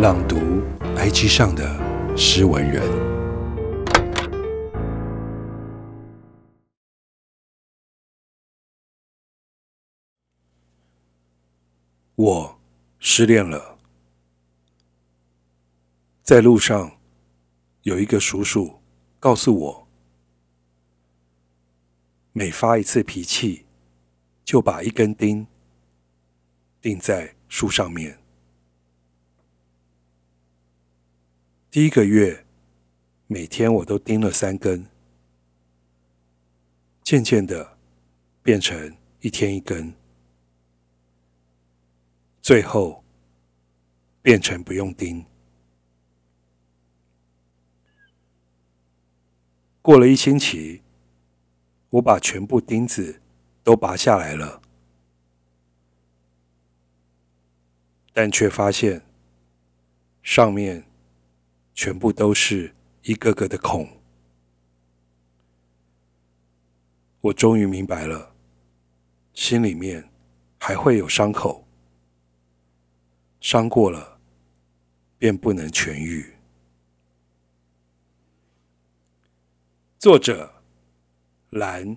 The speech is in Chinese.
朗读 IG 上的诗文人，我失恋了。在路上，有一个叔叔告诉我，每发一次脾气，就把一根钉钉在树上面。第一个月，每天我都钉了三根，渐渐的变成一天一根，最后变成不用钉。过了一星期，我把全部钉子都拔下来了，但却发现上面。全部都是一个个的孔，我终于明白了，心里面还会有伤口，伤过了便不能痊愈。作者：蓝。